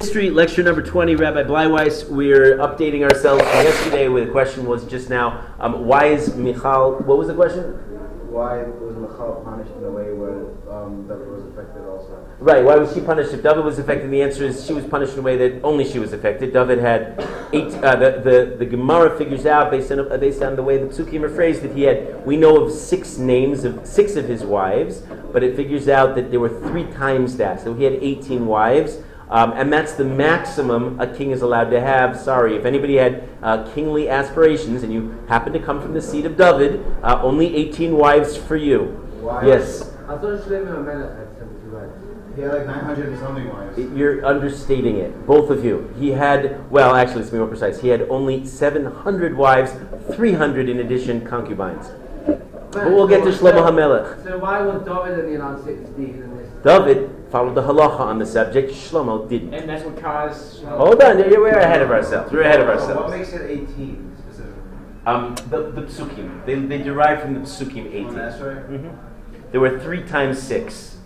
History lecture number 20, Rabbi Bleiweiss. We're updating ourselves from yesterday where the question was just now, um, why is Michal, what was the question? Why was Michal punished in a way where um, David was affected also? Right, why was she punished if David was affected? The answer is she was punished in a way that only she was affected. David had eight, uh, the, the, the Gemara figures out based on, uh, based on the way the Psukim are phrased that he had, we know of six names of six of his wives, but it figures out that there were three times that. So he had 18 wives. Um, and that's the maximum a king is allowed to have. Sorry, if anybody had uh, kingly aspirations and you happen to come from the seed of David, uh, only 18 wives for you. Why? Yes, I thought Shlomo Melech had 70 wives. He had like 900 and something wives. you're understating it, both of you. He had, well, actually, let's be more precise. He had only 700 wives, 300 in addition concubines. But we'll get to Shlomo HaMelech. So why was David in allowed 60 in this? David followed the halacha on the subject. Shlomo didn't. And that's what caused. Hold on, we're ahead of ourselves. We're ahead of ourselves. What makes it 18 specifically? Um, the, the psukim. They, they derive from the psukim 18. That's right. story? Mhm. There were three times six.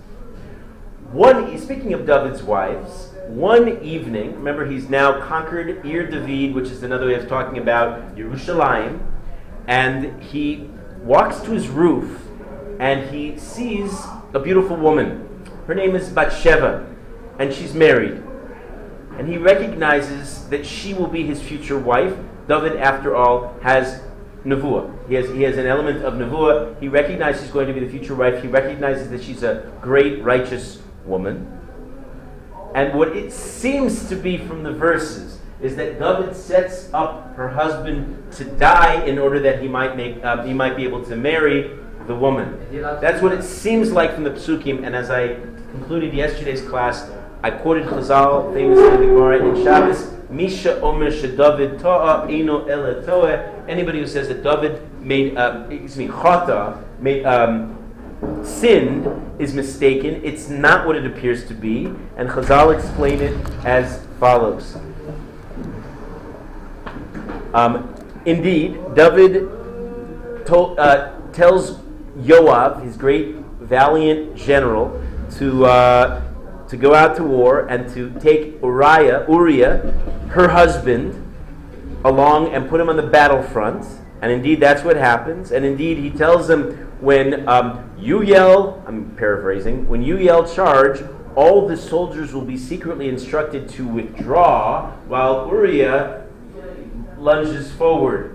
One, speaking of David's wives, one evening, remember he's now conquered Ir David, which is another way of talking about Yerushalayim, and he walks to his roof and he sees a beautiful woman. Her name is Bathsheba, and she's married. And he recognizes that she will be his future wife. David, after all, has Nevuah. He has, he has an element of Nevuah. He recognizes she's going to be the future wife. He recognizes that she's a great, righteous woman. And what it seems to be from the verses is that David sets up her husband to die in order that he might make uh, he might be able to marry the woman. That's what it seems like from the psukim. And as I concluded yesterday's class, I quoted Chazal famously in the Gemara in Shabbos. Misha Omer David Ta'a Eno Ela Toeh. Anybody who says that David made, uh, excuse me, Chata made. Um, is mistaken. It's not what it appears to be. And Chazal explain it as follows. Um, indeed, David told, uh, tells Yoav, his great valiant general, to, uh, to go out to war and to take Uriah, Uriah, her husband, along and put him on the battlefront. And indeed, that's what happens. And indeed, he tells them when um, you yell, I'm paraphrasing, when you yell charge, all the soldiers will be secretly instructed to withdraw while Uriah lunges forward,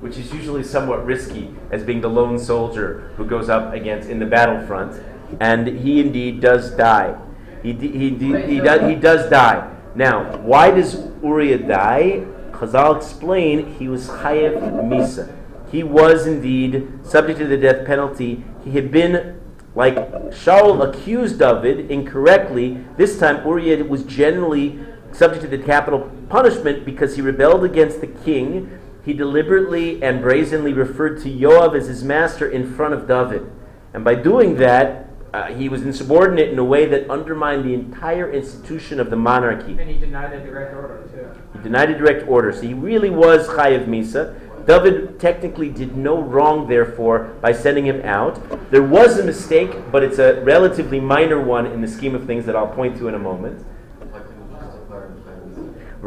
which is usually somewhat risky as being the lone soldier who goes up against in the battlefront. And he indeed does die. He, he, he, does, he does die. Now, why does Uriah die? Chazal explain he was chayev misa. He was indeed subject to the death penalty. He had been, like Shaul accused David incorrectly. This time, Uriah was generally subject to the capital punishment because he rebelled against the king. He deliberately and brazenly referred to Yoav as his master in front of David. And by doing that, uh, he was insubordinate in a way that undermined the entire institution of the monarchy. And he denied a direct order, too. He denied a direct order. So he really was Chayev Misa. David technically did no wrong, therefore, by sending him out. There was a mistake, but it's a relatively minor one in the scheme of things that I'll point to in a moment.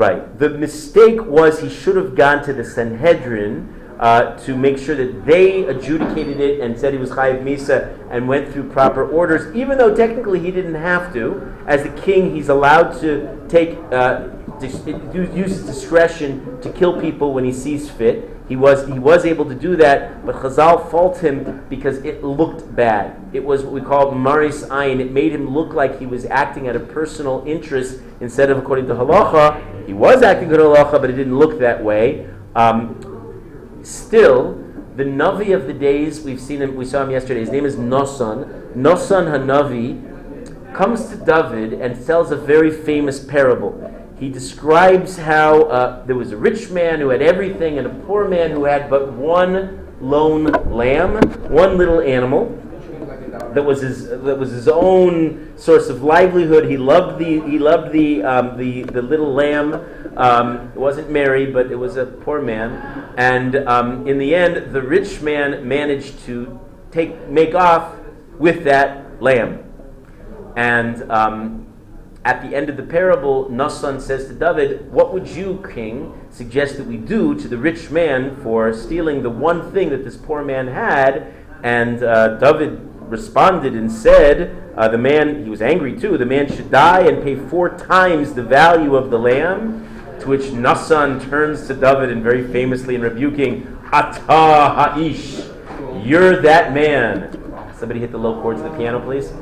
Right. The mistake was he should have gone to the Sanhedrin uh, to make sure that they adjudicated it and said he was Chayiv Misa and went through proper orders, even though technically he didn't have to. As the king, he's allowed to take uh, dis- use his discretion to kill people when he sees fit. He was he was able to do that, but Chazal fault him because it looked bad. It was what we call maris ayin. It made him look like he was acting out of personal interest instead of according to halacha. He was acting according to halacha, but it didn't look that way. Um, Still, the Navi of the days, we've seen him, we saw him yesterday, his name is Nosan. Nosan Hanavi comes to David and tells a very famous parable. He describes how uh, there was a rich man who had everything and a poor man who had but one lone lamb, one little animal that was his that was his own source of livelihood. He loved the he loved the um, the the little lamb. Um, it wasn't Mary, but it was a poor man. And um, in the end, the rich man managed to take make off with that lamb. And um, at the end of the parable, Nassan says to David, What would you, king, suggest that we do to the rich man for stealing the one thing that this poor man had? And uh, David responded and said, uh, The man, he was angry too, the man should die and pay four times the value of the lamb. To which Nassan turns to David and very famously in rebuking, Ata Ha'ish, you're that man. Somebody hit the low chords of the piano, please.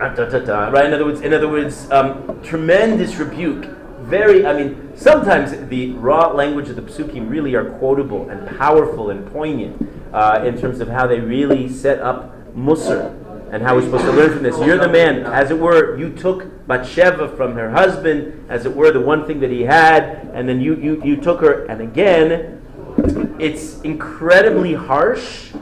Ah. Right. In other words, in other words, um, tremendous rebuke. Very. I mean, sometimes the raw language of the psukim really are quotable and powerful and poignant uh, in terms of how they really set up Musar and how we're supposed to learn from this. You're the man, as it were. You took Bathsheba from her husband, as it were, the one thing that he had, and then you you, you took her. And again, it's incredibly harsh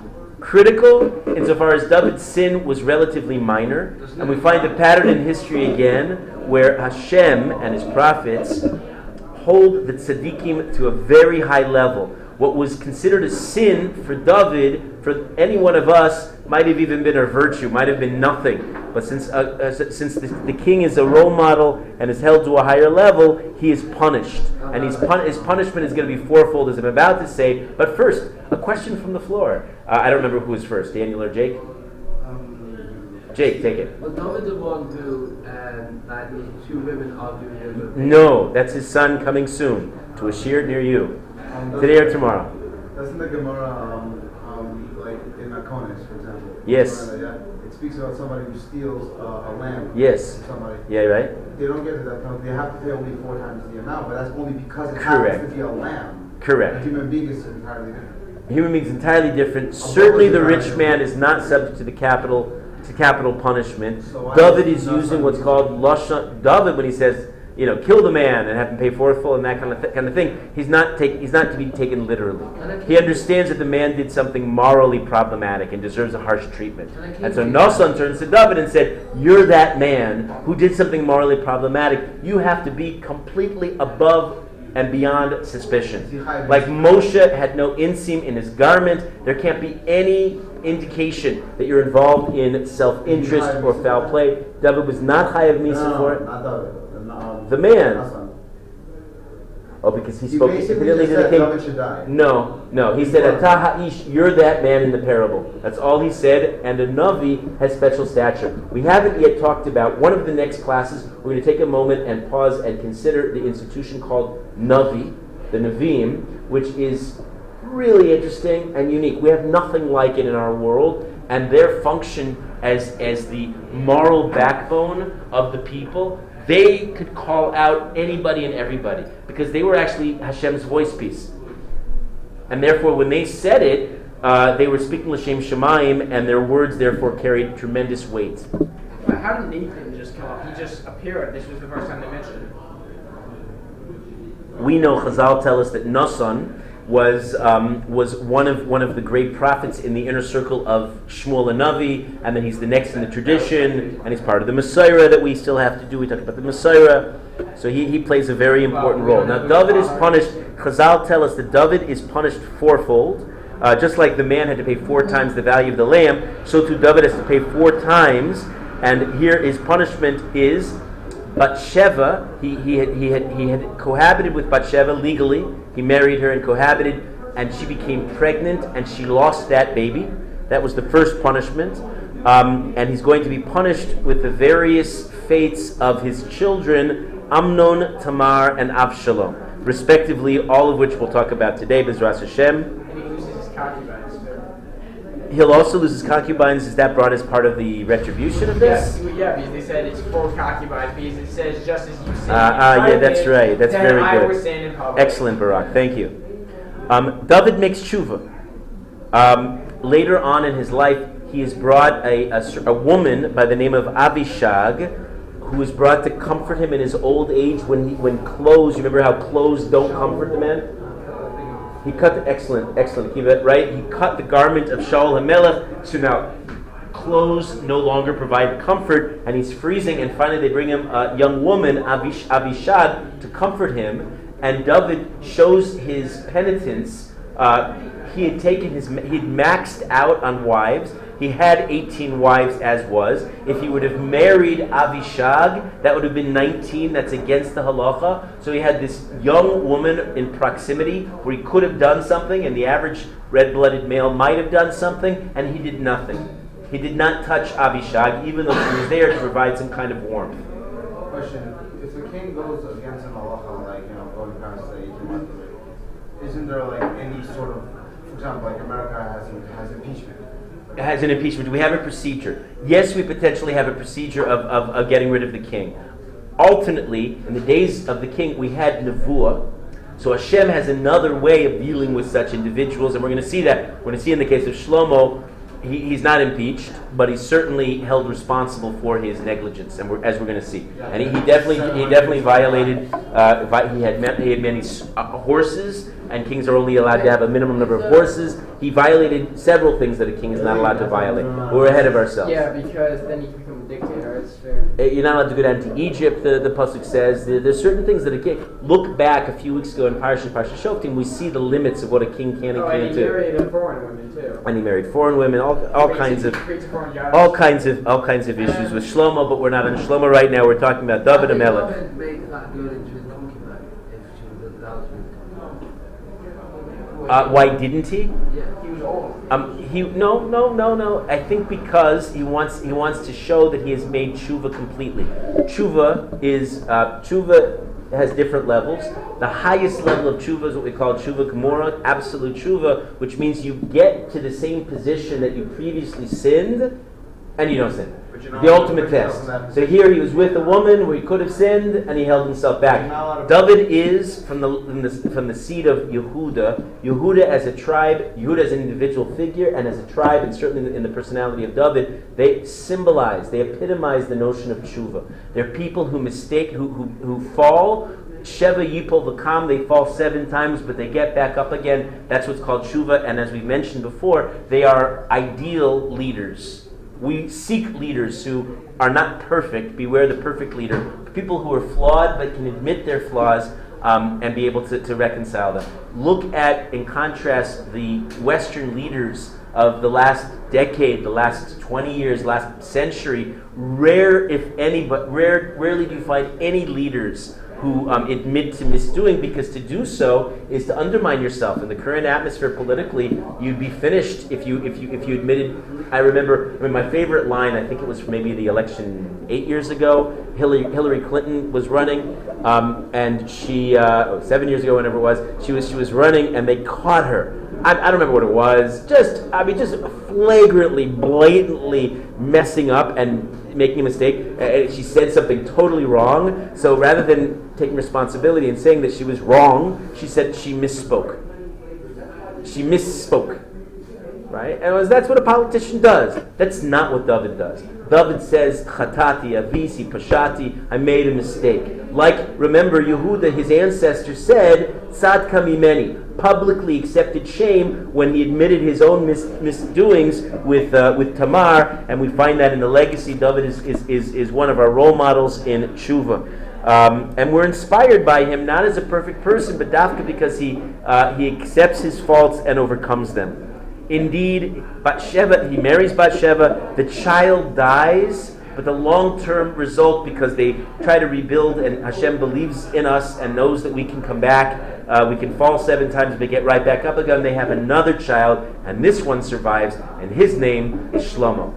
critical insofar as David's sin was relatively minor. And we find the pattern in history again where Hashem and his prophets hold the tzaddikim to a very high level. What was considered a sin for David, for any one of us, might have even been a virtue, might have been nothing. But since, uh, uh, since the, the, king is a role model and is held to a higher level, he is punished. And he's pun- his punishment is going to be fourfold, as I'm about to say. But first, a question from the floor. Uh, I don't remember who was first, Daniel or Jake? Jake, take it. Was David the one who um, that two women arguing over? No, that's his son coming soon to a shear near you. Um, Today or tomorrow. Doesn't the Gemara, um, um, like in Akonis, for example? Yes. Gemara, yeah, it speaks about somebody who steals uh, a lamb. Yes. Somebody. Yeah, right? They don't get to that point. They have to pay only four times the amount, but that's only because it Correct. happens to be a lamb. A Correct. human being is entirely different. Human beings entirely different. what Certainly, the rich man is not subject to the capital to capital punishment. So David is is using what's called lashon. David, when he says, you know, kill the man and have him pay fourfold and that kind of th- kind of thing, he's not take, he's not to be taken literally. He understands that the man did something morally problematic and deserves a harsh treatment. And I keep And so Nasan turns to David and said, "You're that man who did something morally problematic. You have to be completely above." And beyond suspicion. Like Moshe had no inseam in his garment, there can't be any indication that you're involved in self interest or foul play. David was not Chayav Misa no, for it. Um, The man. Hassan. Oh, because he He spoke basically just said. David should die. No, no. He said, Ata ha'ish, you're that man in the parable. That's all he said, and a Navi has special stature. We haven't yet talked about one of the next classes. We're going to take a moment and pause and consider the institution called Navi, the Navim, which is really interesting and unique. We have nothing like it in our world, and their function as, as the moral backbone of the people they could call out anybody and everybody because they were actually Hashem's voice piece. And therefore, when they said it, uh, they were speaking L'Shem Shemaim, and their words therefore carried tremendous weight. But how did Nathan just come up? He just appeared. This was the first time they mentioned it. We know Chazal tell us that Nasan was um, was one of one of the great prophets in the inner circle of Shmuel and Navi, and then he's the next in the tradition, and he's part of the Messiah that we still have to do. We talk about the Messiah, so he, he plays a very important role. Now David is punished. Chazal tell us that David is punished fourfold. Uh, just like the man had to pay four times the value of the lamb, so too David has to pay four times. And here his punishment is Bathsheba, he, he, had, he, had, he had cohabited with Bathsheba legally. He married her and cohabited, and she became pregnant, and she lost that baby. That was the first punishment. Um, and he's going to be punished with the various fates of his children, Amnon, Tamar, and Avshalom, respectively, all of which we'll talk about today, Bezras Hashem. And he loses his concubines. too. He'll also lose his concubines. Is that brought as part of the retribution of this? Yes, yeah, because they said it's four concubines. Because it says just as you sin. Ah, in ah, yeah, that's right. That's very good. Excellent, Barak. Thank you. Um, David makes tshuva. Um, later on in his life, he is brought a, a, a woman by the name of Abishag, who is brought to comfort him in his old age when he, when clothes. You remember how clothes don't comfort the man. He cut the excellent, excellent. Kiva, right? He cut the garment of Shaul Hamelech. So now clothes no longer provide comfort, and he's freezing. And finally, they bring him a young woman, Abish, Abishag, to comfort him. And David shows his penitence. Uh, he had taken his, he had maxed out on wives, He had 18 wives as was. If he would have married Avishag, that would have been 19. That's against the halacha. So he had this young woman in proximity where he could have done something, and the average red blooded male might have done something, and he did nothing. He did not touch Avishag, even though she was there to provide some kind of warmth. Question: If the king goes against an halacha, like you know, going past the 18 month isn't there like any sort of, for example, like America has has impeachment? Has an impeachment. Do we have a procedure? Yes, we potentially have a procedure of, of, of getting rid of the king. Alternately, in the days of the king, we had nevuah. So Hashem has another way of dealing with such individuals, and we're going to see that. We're going to see in the case of Shlomo, he, he's not impeached, but he's certainly held responsible for his negligence, and we're, as we're going to see. And he, he definitely he definitely violated. Uh, vi- he had ma- he had many uh, horses, and kings are only allowed to have a minimum number of horses. He violated several things that a king is not allowed to violate. We're ahead of ourselves. Yeah, because then you can become a dictator. It's fair. Uh, You're not allowed to go down to Egypt, the, the Pasuk says. There's certain things that a king. Look back a few weeks ago in Parsha, Parsha Shoftim, we see the limits of what a king can and Oh, and can't he do. married foreign women too. And he married foreign women, all, all kinds of creates a foreign goddess. all kinds of all kinds of issues with Shlomo, but we're not on Shlomo right now. We're talking about David and David made that girl into his concubine if she was allowed to. Uh, why didn't he? Yeah. Um, he no no no no. I think because he wants he wants to show that he has made tshuva completely. Tshuva is uh, tshuva has different levels. The highest level of tshuva is what we call tshuva gemura, absolute tshuva, which means you get to the same position that you previously sinned, and you don't sin. You're not The ultimate test. So here he was with a woman where he could have sinned, and he held himself back. You're not allowed to- David is from the, from the from the seed of Yehuda. Yehuda as a tribe, Yehuda as an individual figure, and as a tribe, and certainly in the, in the personality of David, they symbolize, they epitomize the notion of tshuva. They're people who mistake, who who, who fall. Sheva Yipol Vakam, they fall seven times, but they get back up again. That's what's called tshuva. And as we mentioned before, they are ideal leaders. We seek leaders who are not perfect. Beware the perfect leader. People who are flawed but can admit their flaws um, and be able to, to reconcile them. Look at, in contrast, the Western leaders of the last decade, the last 20 years, last century. Rare, if any, but rare, rarely do you find any leaders who um, admit to misdoing because to do so is to undermine yourself. In the current atmosphere politically you'd be finished if you if you if you admitted. I remember i mean my favorite line i think it was maybe the election eight years ago hillary, hillary clinton was running um, and she uh, seven years ago whenever it was she was she was running and they caught her. I, I don't remember what it was. Just i mean just flagrantly blatantly messing up and making a mistake. Uh, she said something totally wrong. So rather than taking responsibility and saying that she was wrong, she said she misspoke. She misspoke. Right? And was, that's what a politician does. That's not what David does. David says, Chatati, Avisi, Pashati, I made a mistake. Like, remember, Yehuda, his ancestor, said, Tzadka Mimeni, publicly accepted shame when he admitted his own mis- misdoings with, uh, with Tamar, and we find that in the legacy. David is, is, is, is one of our role models in Tshuva. Um, and we're inspired by him not as a perfect person, but dafka because he, uh, he accepts his faults and overcomes them. Indeed, Bathsheba, he marries Bathsheba, the child dies, but the long term result, because they try to rebuild, and Hashem believes in us and knows that we can come back, uh, we can fall seven times but get right back up again. They have another child, and this one survives, and his name is Shlomo.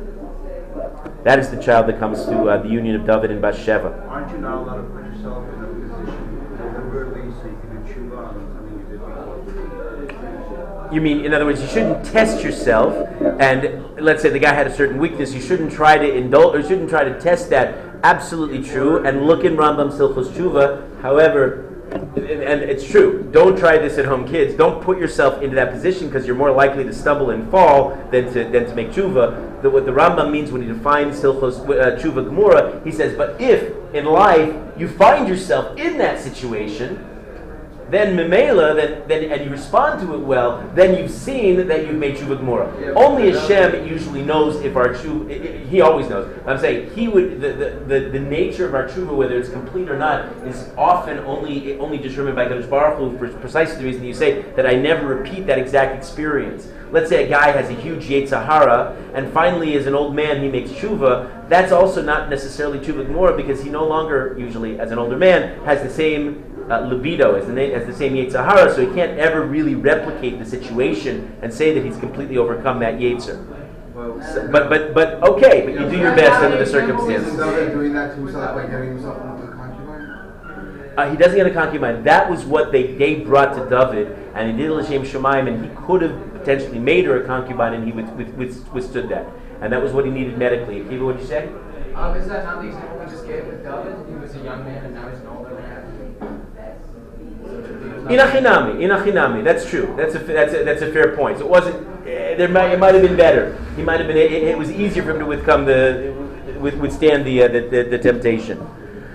That is the child that comes through uh, the union of David and Bathsheba. Aren't you not allowed to put yourself in a position deliberately so you can do tshuva on something you did before? You mean, in other words, you shouldn't test yourself, and let's say the guy had a certain weakness, you shouldn't try to indulge, or shouldn't try to test that. Absolutely true, and look in Rambam Hilchos Tshuva. However, and, it's true. Don't try this at home, kids. Don't put yourself into that position because you're more likely to stumble and fall than to than to make tshuva. The, what the Rambam means when he defines Hilchos uh, Tshuva Gemura, he says, but if in life you find yourself in that situation, then Memela, then, then, and you respond to it well, then you've seen that you've made tshuva gemura. Yeah, Only Hashem usually knows if our i- he always knows. I'm saying he would, the, the, the, the nature of our tshuva, whether it's complete or not, is often only, only determined by Kadosh Baruch Hu for precisely the reason you say that I never repeat that exact experience. Let's say a guy has a huge Yetzer Hara, and finally, as an old man, he makes tshuva. That's also not necessarily tshuva gemura because he no longer, usually as an older man, has the same uh, libido as the, as the same Yetzer Hara, so he can't ever really replicate the situation and say that he's completely overcome that Yetzer. So- but, but, but, okay, but you do your best under the circumstances. Uh, he doesn't get a concubine. That was what they, they brought to David, and he did L'Shem Shemaim, and he could have potentially made her a concubine, and he with, with, with, withstood that. And that was what he needed medically. Akiva, what did you say? Um, is that not the example we just gave with David? He was a young man and now he's an older man. Inachinami, inachinami. That's true. That's a, that's a, that's a fair point. So it wasn't. eh, There might it might have been better. He might have been. It, it was easier for him to withcome the with, withstand the, uh, the, the the temptation.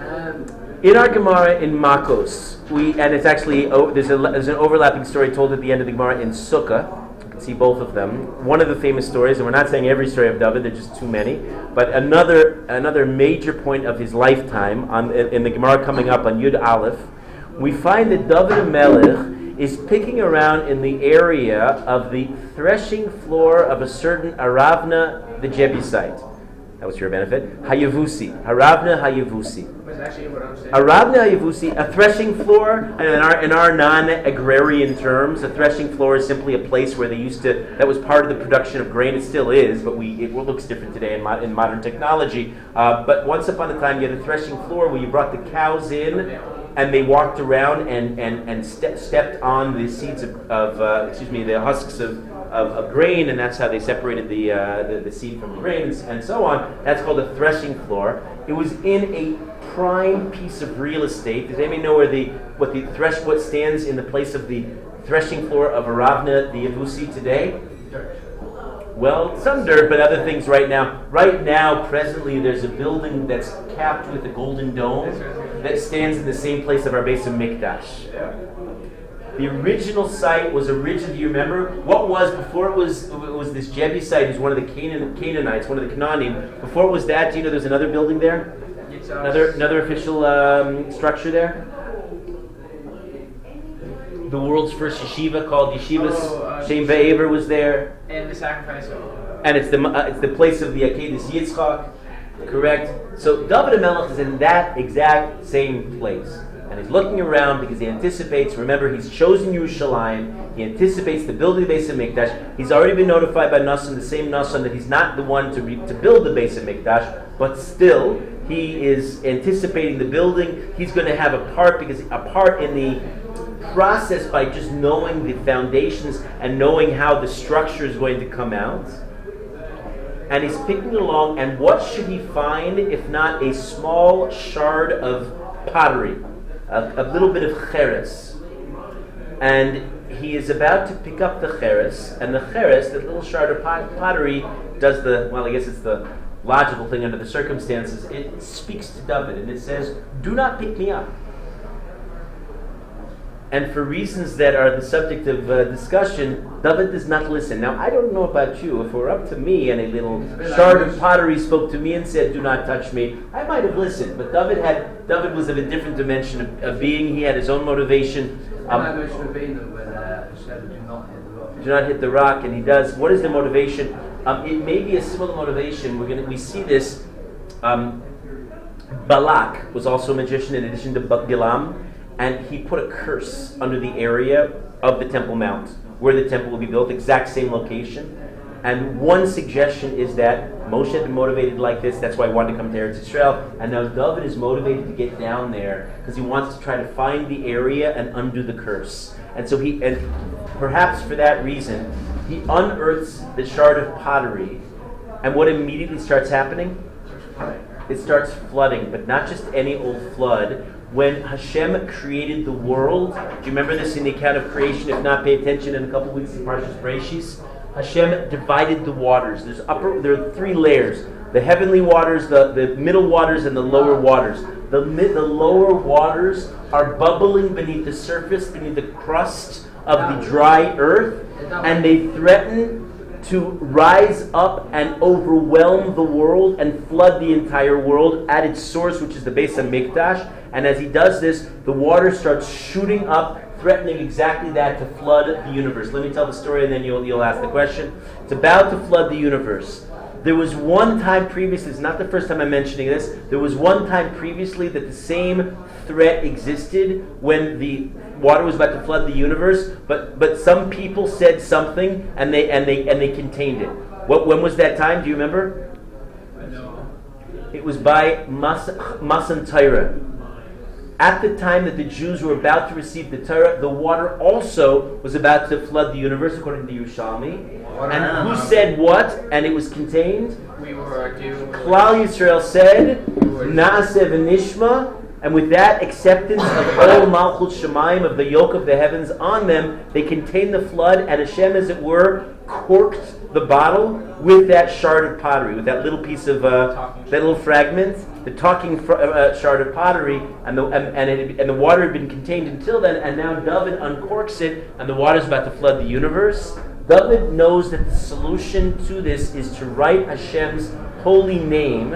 Um, In our Gemara in Makos, we and it's actually oh, there's a there's an overlapping story told at the end of the Gemara in Sukkah. You can see both of them. One of the famous stories, and we're not saying every story of David. There's just too many. But another another major point of his lifetime on in, in the Gemara coming up on Yud Aleph, we find that David Melech is picking around in the area of the threshing floor of a certain Aravna the Jebusite. That was your benefit. Hayavusi. Haravna Hayavusi. Aravna Hayavusi, a threshing floor, in our, in our non-agrarian terms, a threshing floor is simply a place where they used to, that was part of the production of grain, it still is, but we, it looks different today in, mo- in modern technology. Uh, but once upon a time, you had a threshing floor where you brought the cows in, and they walked around and, and, and ste- stepped on the seeds of, of uh, excuse me, the husks of, of, of grain, and that's how they separated the, uh, the, the seed from the grains, and so on. That's called a threshing floor. It was in a prime piece of real estate. Does anybody know where the what the thresh what stands in the place of the threshing floor of Aravna the Yavusi today? Well, some dirt, but other things right now. Right now, presently, there's a building that's capped with a golden dome that stands in the same place of our Beis HaMikdash. The original site was originally. Do you remember what was before it was? It was this Jebusite, who's one of the Canaan, Canaanites, one of the Canaanim. Before it was that, do you know there's another building there? Uh, Another another official um, structure there. The world's first yeshiva called Yeshivas Oh, uh, Ve'aver was there, And the sacrifice of. and it's the uh, it's the place of the Akedis Yitzchak, correct? So David Melech is in that exact same place, and he's looking around because he anticipates. Remember, he's chosen Yerushalayim. He anticipates the building of the Beis HaMikdash. He's already been notified by Nassan, the same Nassan, that he's not the one to re- to build the Beis HaMikdash, but still he is anticipating the building. He's going to have a part because a part in the process by just knowing the foundations and knowing how the structure is going to come out. And he's picking along, and what should he find if not a small shard of pottery, a, a little bit of cheres? And he is about to pick up the cheres, and the cheres, that little shard of pot- pottery, does the, well, I guess it's the logical thing under the circumstances. It speaks to David, and it says, Do not pick me up. And for reasons that are the subject of uh, discussion, David does not listen. Now, I don't know about you. If it were up to me and a little shard of pottery spoke to me and said, "Do not touch me," I might have listened. But David had David was of a different dimension of, of being. He had his own motivation. Um, motion of being when uh, do not hit the rock. do not hit the rock, and he does. What is the motivation? Um, it may be a similar motivation. We're gonna we see this. Um, Balak was also a magician in addition to Bilam, and he put a curse under the area of the Temple Mount where the temple will be built, exact same location. And one suggestion is that Moshe had been motivated like this. That's why he wanted to come to Eretz Israel. And now David is motivated to get down there because he wants to try to find the area and undo the curse. And so he, and perhaps for that reason, he unearths the shard of pottery. And what immediately starts happening? It starts flooding, but not just any old flood. When Hashem created the world, do you remember this in the account of creation? If not, pay attention in a couple weeks in Parshas Bereshis. Hashem divided the waters. There's upper. There are three layers: the heavenly waters, the, the middle waters, and the lower waters. The The, the lower waters are bubbling beneath the surface, beneath the crust of the dry earth, and they threaten to rise up and overwhelm the world and flood the entire world at its source, which is the Beis HaMikdash. And as he does this, the water starts shooting up, threatening exactly that to flood the universe. Let me tell the story and then you'll, you'll ask the question. It's about to flood the universe. There was one time previously, it's not the first time I'm mentioning this, there was one time previously that the same threat existed when the water was about to flood the universe, but, but some people said something and they, and they, and they contained it. What, when was that time? Do you remember? It was by Mas- Masan. At the time that the Jews were about to receive the Torah, the water also was about to flood the universe, according to the Yerushalmi. And who said what? And it was contained. We were due. Klal Yisrael said, Naaseh v'nishma, and with that acceptance of all Malchut Shemaim, of the yoke of the heavens on them, they contained the flood, and Hashem, as it were, corked the bottle with that shard of pottery, with that little piece of, uh, that little fragment, the talking fr- uh, shard of pottery, and the, and, and, it, and the water had been contained until then, and now David uncorks it, and the water is about to flood the universe. David knows that the solution to this is to write Hashem's holy name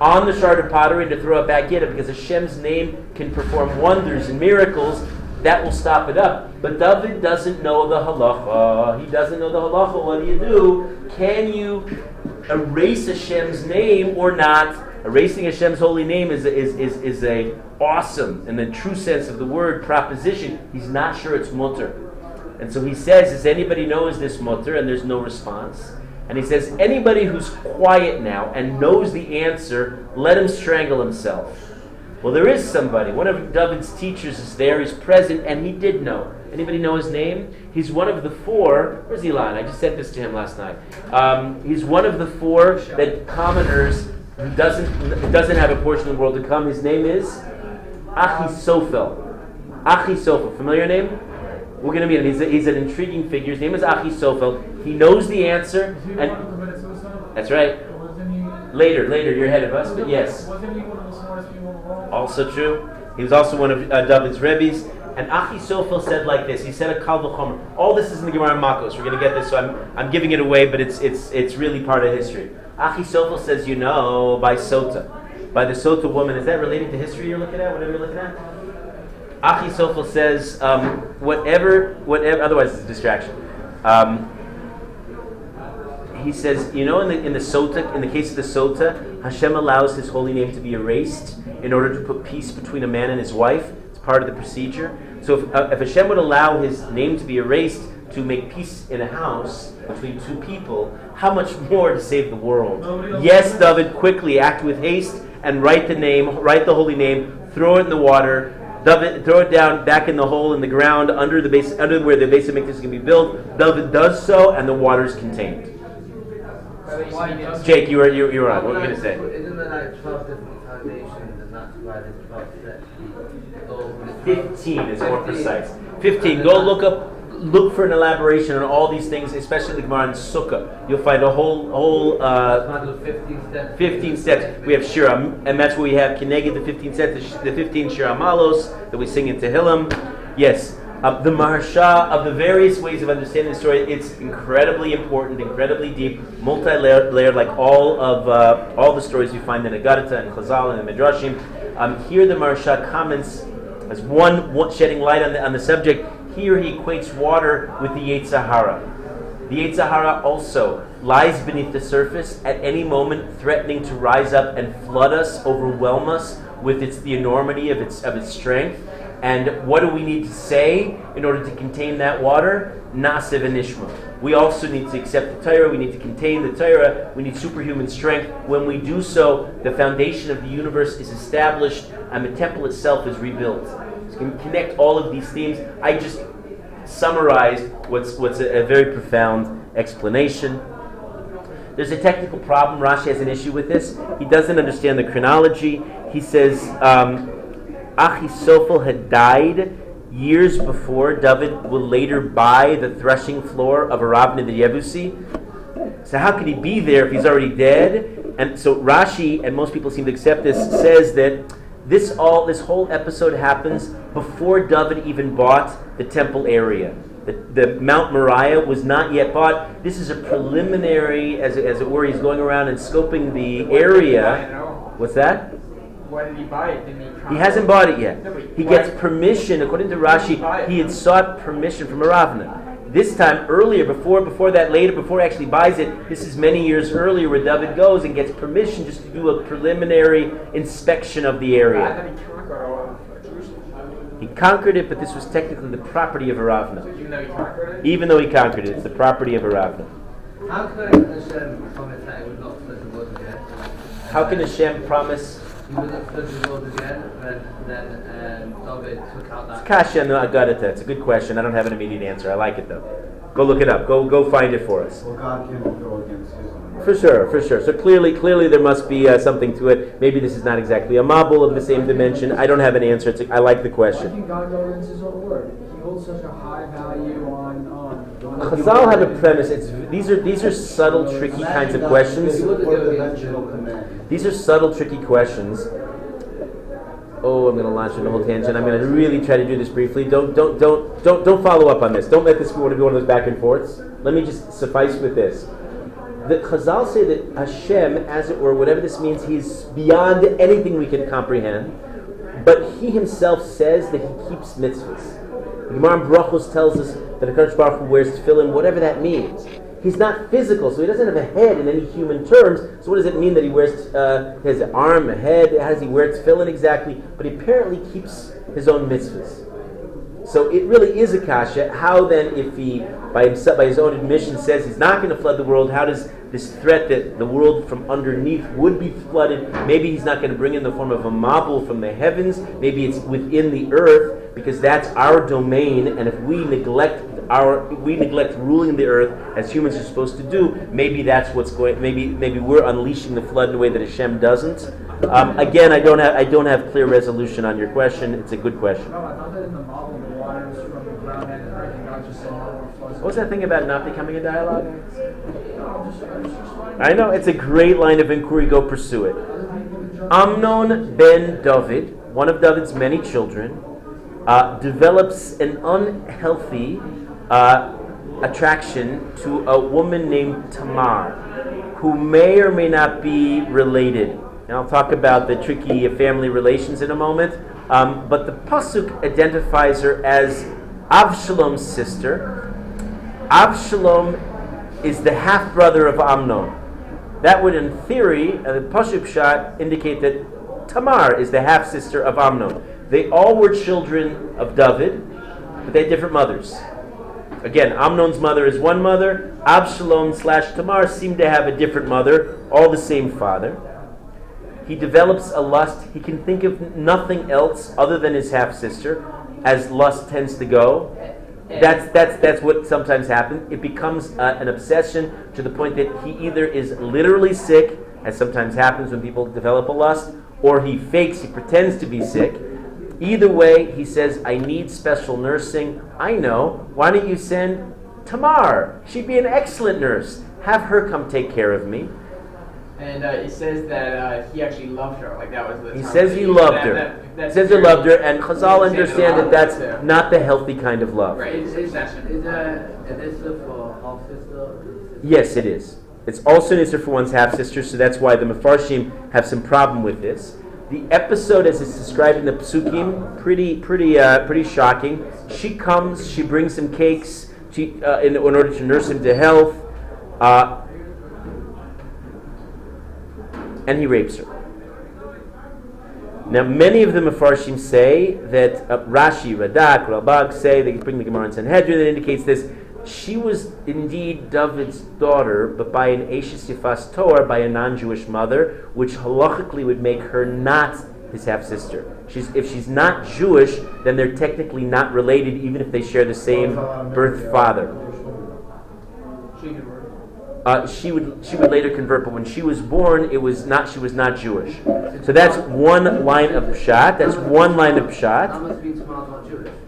on the shard of pottery and to throw it back in it because Hashem's name can perform wonders and miracles. That will stop it up. But David doesn't know the halacha. He doesn't know the halacha. What do you do? Can you erase Hashem's name or not? Erasing Hashem's holy name is, is, is, is a awesome, in the true sense of the word, proposition. He's not sure it's mutter. And so he says, Does anybody know is this mutter? And there's no response. And he says, Anybody who's quiet now and knows the answer, let him strangle himself. Well, there is somebody. One of David's teachers is there. He's present, and he did know. Anybody know his name? He's one of the four. Where's Elon? I just said this to him last night. Um, he's one of the four that commoners who doesn't doesn't have a portion of the world to come. His name is Achisofel. Achisofel. Familiar name? We're going to meet him. He's, a, he's an intriguing figure. His name is Achisofel. He knows the answer, Is he one of and the committed suicide? that's right. Later, later, you're ahead of us, but yes. Also true. He was also one of uh, David's rebbes. And Achisofel said like this. He said a kal v'chomer. All this is in the Gemara Makos. We're going to get this, so I'm, I'm giving it away, but it's, it's, it's really part of history. Achisofel says, you know, by Sota. By the Sota woman. Is that related to history you're looking at? Whatever you're looking at? Achisofel says, um, whatever, whatever, otherwise it's a distraction. Um, he says, you know, in the in the sota, in the case of the sota, Hashem allows His holy name to be erased in order to put peace between a man and his wife. It's part of the procedure. So if, uh, if Hashem would allow His name to be erased to make peace in a house between two people, how much more to save the world? Yes, David, quickly act with haste and write the name, write the holy name, throw it in the water. David, throw it down back in the hole in the ground under the base, under where the Beis HaMikdash is going to be built. David does so, and the water is contained. Jake, you were you, you were on. What were you going to say? Isn't there like 12 different foundations and that's why there's 12 steps? Go with the- Fifteen is more precise. Fifteen. Go look up. Look for an elaboration on all these things, especially the Gemara and Sukkah. You'll find a whole whole uh, 15 steps. 15 steps. We have Shira, and that's where we have Keneged, the 15 steps, the, 15 Shir HaMaalos that we sing in Tehillim. Yes, uh, the Maharsha of the various ways of understanding the story, it's incredibly important, incredibly deep, multi-layered, like all of uh, all the stories you find in Agadata and Chazal and the Midrashim. Um, here, the Maharsha comments as one, one shedding light on the, on the subject. Here, he equates water with the Yetzirah. The Yetzirah also lies beneath the surface at any moment, threatening to rise up and flood us, overwhelm us with its the enormity of its of its strength. And what do we need to say in order to contain that water? Naaseh v'nishma. We also need to accept the Torah. We need to contain the Torah. We need superhuman strength. When we do so, the foundation of the universe is established, and the temple itself is rebuilt. So can connect all of these themes. I just summarized what's, what's a, a very profound explanation. There's a technical problem. Rashi has an issue with this. He doesn't understand the chronology. He says um, Achisophel had died years before David would later buy the threshing floor of Aravna the Yebusi. So how could he be there if he's already dead? and so Rashi and most people seem to accept this says that this all this whole episode happens before David even bought the temple area. The, the Mount Moriah was not yet bought. This is a preliminary, as, it- as it were. He's going around and scoping the area. at? What's that? Why did he buy it? Didn't he? He hasn't bought it yet. No, He gets permission, according to Rashi, he had sought permission from Aravna. This time earlier, before before that later, before he actually buys it, this is many years earlier where David goes and gets permission just to do a preliminary inspection of the area. he conquered all of uh, Jerusalem. He conquered it, but this was technically the property of Aravna. Even though he conquered it? Even though he conquered it, it's the property of Aravna. How could Hashem promise that it would not flood the world again? How can Hashem promise? He wouldn't flood the world again when then um, David took out that. Kasha no Agadata. It's a good question. I don't have an immediate answer. I like it though. Go look it up. Go go find it for us. Well, God can go against his own. For sure, for sure. So clearly, clearly there must be uh, something to it. Maybe this is not exactly a mabul of the same dimension. I don't have an answer. It's a, I like the Why question. can God go against his own word? He such a high value on. Um, Chazal have a premise. It's, these are these are subtle, tricky kinds of questions. He wouldn't What go the against dimensional it. command. These are subtle, tricky questions. Oh, I'm going to launch into a whole tangent. I'm going to really try to do this briefly. Don't, don't, don't, don't, don't follow up on this. Don't let this be one of those back and forths. Let me just suffice with this. The Chazal say that Hashem, as it were, whatever this means, he's beyond anything we can comprehend. But he himself says that he keeps mitzvahs. The Gemara Brachos tells us that Hakadosh Baruch Hu wears tefillin, whatever that means. He's not physical, so he doesn't have a head in any human terms. So what does it mean that he wears uh, his arm, a head? How does he wear tefillin exactly? But he apparently keeps his own mitzvahs. So it really is a kasha. How then, if he, by himself, by his own admission, says he's not going to flood the world, how does this threat that the world from underneath would be flooded? Maybe he's not going to bring in the form of a mabul from the heavens. Maybe it's within the earth because that's our domain. And if we neglect our, we neglect ruling the earth as humans are supposed to do. Maybe that's what's going. Maybe maybe we're unleashing the flood in a way that Hashem doesn't. Um, again, I don't have I don't have clear resolution on your question. It's a good question. No, that in the model, the waters from the ground and everything, God just said no more floods. What was that thing about not becoming a dialogue? No, I'm just, I'm just explaining. I know it's a great line of inquiry. Go pursue it. Amnon ben David, one of David's many children, uh, develops an unhealthy uh, attraction to a woman named Tamar, who may or may not be related. And I'll talk about the tricky family relations in a moment. Um, but the pasuk identifies her as Avshalom's sister. Avshalom is the half brother of Amnon. That would, in theory, uh, the Pasuk shot indicate that Tamar is the half sister of Amnon. They all were children of David, but they had different mothers. Again, Amnon's mother is one mother. Absalom slash Tamar seem to have a different mother, all the same father. He develops a lust. He can think of nothing else other than his half sister, as lust tends to go. That's that's that's what sometimes happens. It becomes uh, an obsession to the point that he either is literally sick, as sometimes happens when people develop a lust, or he fakes, he pretends to be sick. Either way, he says, "I need special nursing." I know. Why don't you send Tamar? She'd be an excellent nurse. Have her come take care of me. And uh, it says that uh, he actually loved her. Like that was the. He says that he loved That- her. that- He says he loved her, and Chazal He said it a understand that that's too. not the healthy kind of love. Right. It's Is, is, obsession. is there for half sister? Yes, it is. It's also an Isser for one's half sister, so that's why the Mefarshim have some problem with this. The episode, as it's described in the Psukim, pretty, pretty, uh, pretty shocking. She comes, she brings some cakes, she, uh, in, in order to nurse him to health, uh, and he rapes her. Now, many of the Mefarshim say that uh, Rashi, Radak, Ralbag say they bring the Gemara in Sanhedrin that indicates this. She was indeed David's daughter, but by an Ashes Yifas Toar, by a non-Jewish mother, which halachically would make her not his half sister. She's, if she's not Jewish, then they're technically not related, even if they share the same birth father. She. Uh, she would she would later convert, but when she was born, it was not she was not Jewish. So that's one line of pshat. That's one line of pshat.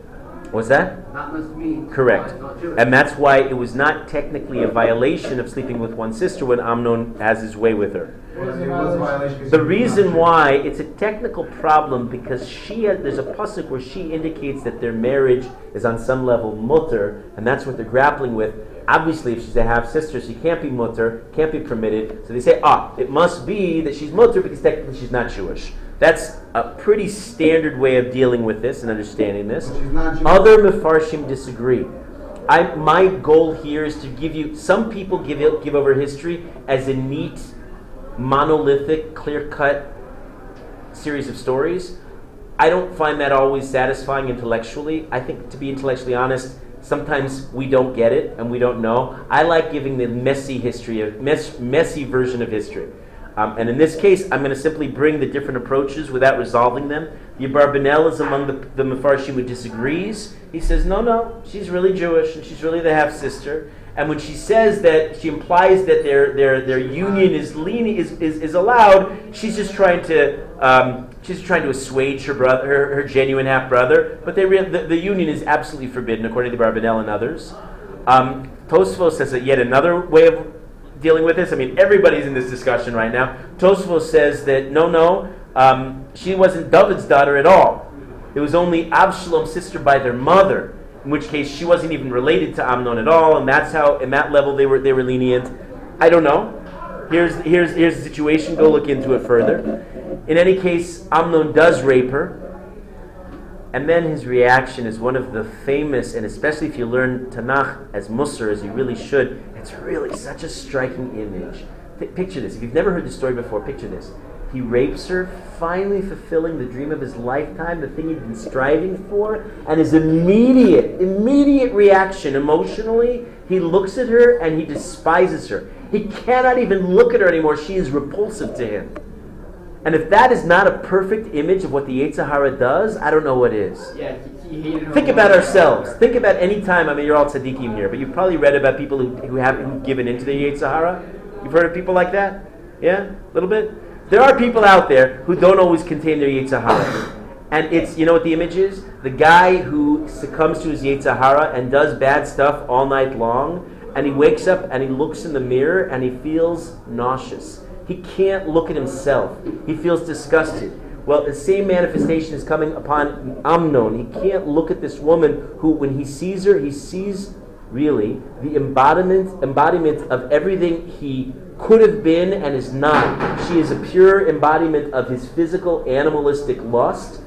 What's that? That must mean Correct. not Jewish. And that's why it was not technically a violation of sleeping with one sister when Amnon has his way with her. It was it was a violation. 'cause The reason why it's a technical problem because she has, there's a pasuk where she indicates that their marriage is on some level mutter, and that's what they're grappling with. Obviously, if she's a half sister, she can't be mutter, can't be permitted. So they say, ah, it must be that she's mutter because technically she's not Jewish. That's a pretty standard way of dealing with this and understanding this. But she's not Jewish. Other Mefarshim disagree. I, my goal here is to give you, some people give, it, give over history as a neat, monolithic, clear cut series of stories. I don't find that always satisfying intellectually. I think, to be intellectually honest, sometimes we don't get it and we don't know. I like giving the messy history, of, mess, messy version of history. Um, and in this case, I'm going to simply bring the different approaches without resolving them. The Abarbanel is among the, the Mefarshim who disagrees. He says, no, no, she's really Jewish and she's really the half sister. And when she says that, she implies that their, their, their union is, lean, is, is, is allowed, she's just trying to, um, she's trying to assuage her brother, her, her genuine half brother. But they re- the, the union is absolutely forbidden, according to Barbanel and others. Um, Tosfos says that yet another way of dealing with this. I mean, everybody's in this discussion right now. Tosfos says that no, no, um, she wasn't David's daughter at all. It was only Absalom's sister by their mother, in which case she wasn't even related to Amnon at all, and that's how, in that level, they were they were lenient. I don't know. Here's here's here's the situation. Go look into it further. In any case, Amnon does rape her. And then his reaction is one of the famous, and especially if you learn Tanakh as Musar, as you really should, it's really such a striking image. Pi- picture this. If you've never heard the story before, picture this. He rapes her, finally fulfilling the dream of his lifetime, the thing he'd been striving for, and his immediate, immediate reaction emotionally, he looks at her and he despises her. He cannot even look at her anymore. She is repulsive to him. And if that is not a perfect image of what the Yetzer Hara does, I don't know what is. Yeah, he, he. Think about ourselves. Think about any time. I mean, you're all tzaddikim here, but you've probably read about people who, who have given into the Yetzer Hara. You've heard of people like that? Yeah, a little bit. There are people out there who don't always contain their Yetzer Hara. And it's, you know what the image is? The guy who succumbs to his Yetzer Hara and does bad stuff all night long, and he wakes up and he looks in the mirror and he feels nauseous. He can't look at himself. He feels disgusted. Well, the same manifestation is coming upon Amnon. He can't look at this woman who, when he sees her, he sees really the embodiment embodiment of everything he could have been and is not. She is a pure embodiment of his physical animalistic lust.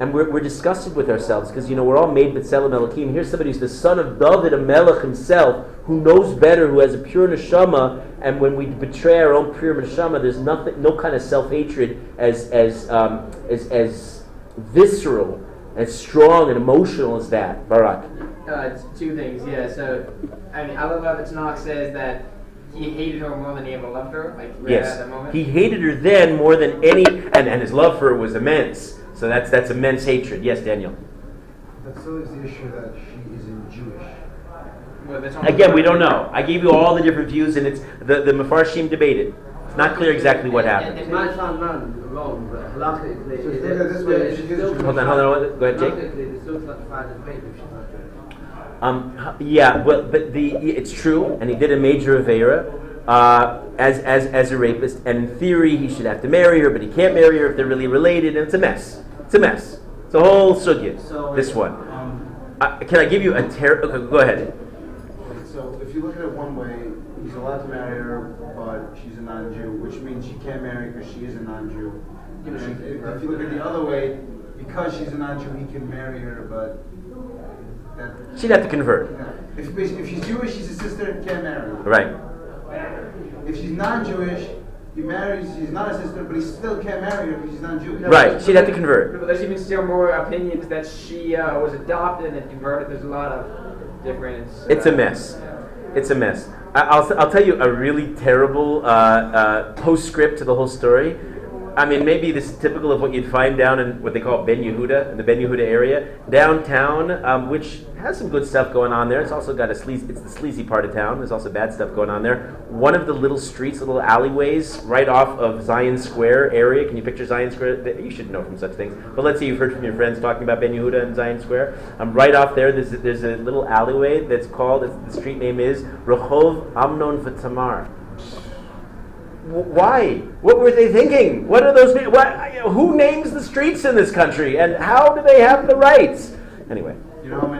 And we're, we're disgusted with ourselves because, you know, we're all made B'Tselem Elohim. Here's somebody who's the son of David, a Melech himself, who knows better, who has a pure neshama. And when we betray our own pure neshama, there's nothing, no kind of self-hatred as, as, um, as, as visceral, as strong and emotional as that. Barak. Uh, two things, yeah. So, I mean, I love how the Tanakh says that he hated her more than he ever loved her. Like right Yes. at that moment. He hated her then more than any, and, and his love for her was immense. So that's, that's immense hatred. Yes, Daniel. That still is the issue that she isn't Jewish. Well, Again, we don't know. I gave you all the different views, and it's the, the Mefarshim debated. It's not clear exactly what happened. It might sound wrong, wrong but halachically, So it- think of it this it's way, still- if it's she is Hold on, hold on. Go ahead, Jake. Halachically, it's still classified as rape if she's not Jewish. Um, yeah, well, but the it's true, and he did a major avera uh, as as as a rapist. And in theory, he should have to marry her, but he can't marry her if they're really related, and it's a mess. It's a mess. It's a whole sugya. So this one. Um, Uh, can I give you a ter- okay, Go ahead. so if you look at it one way, he's allowed to marry her, but she's a non-Jew, which means she can't marry because she is a non-Jew. And if, if you look at the other way, because she's a non-Jew, he can marry her, but that. She'd have to convert, If, if she's Jewish, she's a sister, can't marry her. right? If she's non-Jewish, he marries, she's not a sister, but he still can't marry her because she's not Jewish. Right. She'd have to convert. But there's even still more opinions that she uh, was adopted and converted. There's a lot of different. Uh, It's a mess. It's a mess. I- I'll, I'll tell you a really terrible uh, uh, postscript to the whole story. I mean, maybe this is typical of what you'd find down in what they call Ben Yehuda, in the Ben Yehuda area, downtown, um, which has some good stuff going on there. It's also got a sleazy, it's the sleazy part of town. There's also bad stuff going on there. One of the little streets, little alleyways, right off of Zion Square area. Can you picture Zion Square? You should know from such things. But let's say you've heard from your friends talking about Ben Yehuda and Zion Square. Um, right off there, there's a, there's a little alleyway that's called. The street name is Rehov Amnon V'Tamar. Why? What were they thinking? What are those? What, who names the streets in this country, and how do they have the rights? Anyway.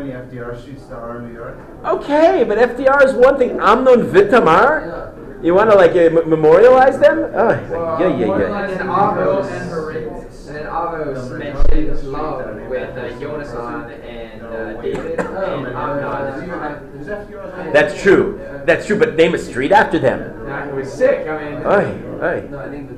You many FDR streets there are in New York? Okay, but FDR is one thing. Amnon V'Tamar. You want to like uh, m- memorialize them? Oh, Well, yeah, yeah, yeah. And then Avos and And then Avos mentions love with uh, Yonasan and uh, David and Amnon. That's true. That's true. But name a street after them. That was sick. I mean, Oy, oy. No, I think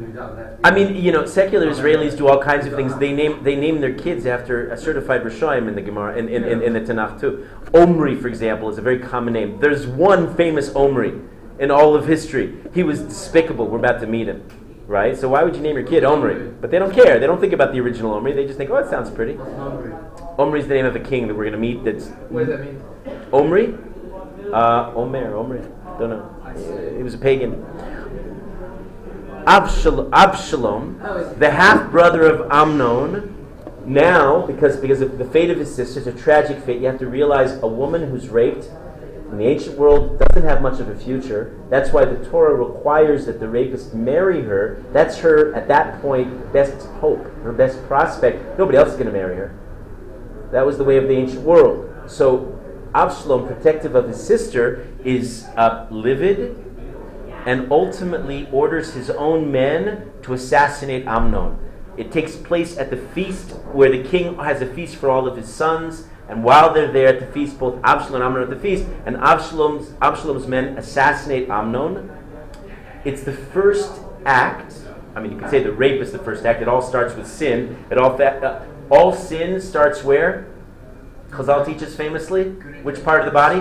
I mean, you know, secular Israelis do all kinds of things. They name they name their kids after a certified Rishonim in the Gemara in, in, in, in the Tanakh too. Omri, for example, is a very common name. There's one famous Omri in all of history. He was despicable. We're about to meet him, right? So why would you name your kid Omri? But they don't care. They don't think about the original Omri. They just think, oh, it sounds pretty. Omri is the name of a king that we're going to meet. That's what does that mean? Omri, uh, Omer, Omri. Don't know. He was a pagan. Abshal- Abshalom, the half brother of Amnon, now, because, because of the fate of his sister, it's a tragic fate, you have to realize a woman who's raped in the ancient world doesn't have much of a future. That's why the Torah requires that the rapist marry her. That's her, at that point, best hope, her best prospect. Nobody else is going to marry her. That was the way of the ancient world. So, Absalom, protective of his sister, is uh, livid and ultimately orders his own men to assassinate Amnon. It takes place at the feast where the king has a feast for all of his sons, and while they're there at the feast, both Absalom and Amnon are at the feast, and Absalom's, Absalom's men assassinate Amnon. It's the first act. I mean, you could say the rape is the first act. It all starts with sin. It all fa- uh, all sin starts where? Chazal teaches famously. Which part of the body?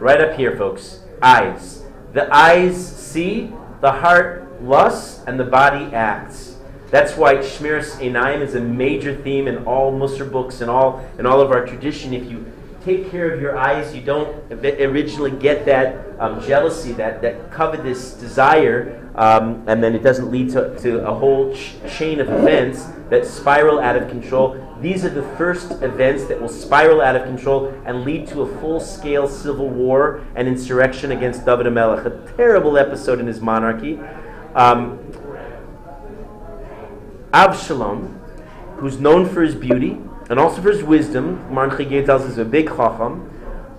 Right up here, folks. Eyes. The eyes see, the heart lusts, and the body acts. That's why Shmiras Einayim is a major theme in all Musar books and all in all of our tradition. If you take care of your eyes, you don't originally get that um, jealousy, that, that covetous desire, um, and then it doesn't lead to, to a whole ch- chain of events that spiral out of control. These are the first events that will spiral out of control and lead to a full scale civil war and insurrection against David Melech. A terrible episode in his monarchy. Um, Avshalom, who's known for his beauty and also for his wisdom, Marnchigay tells us a big chacham.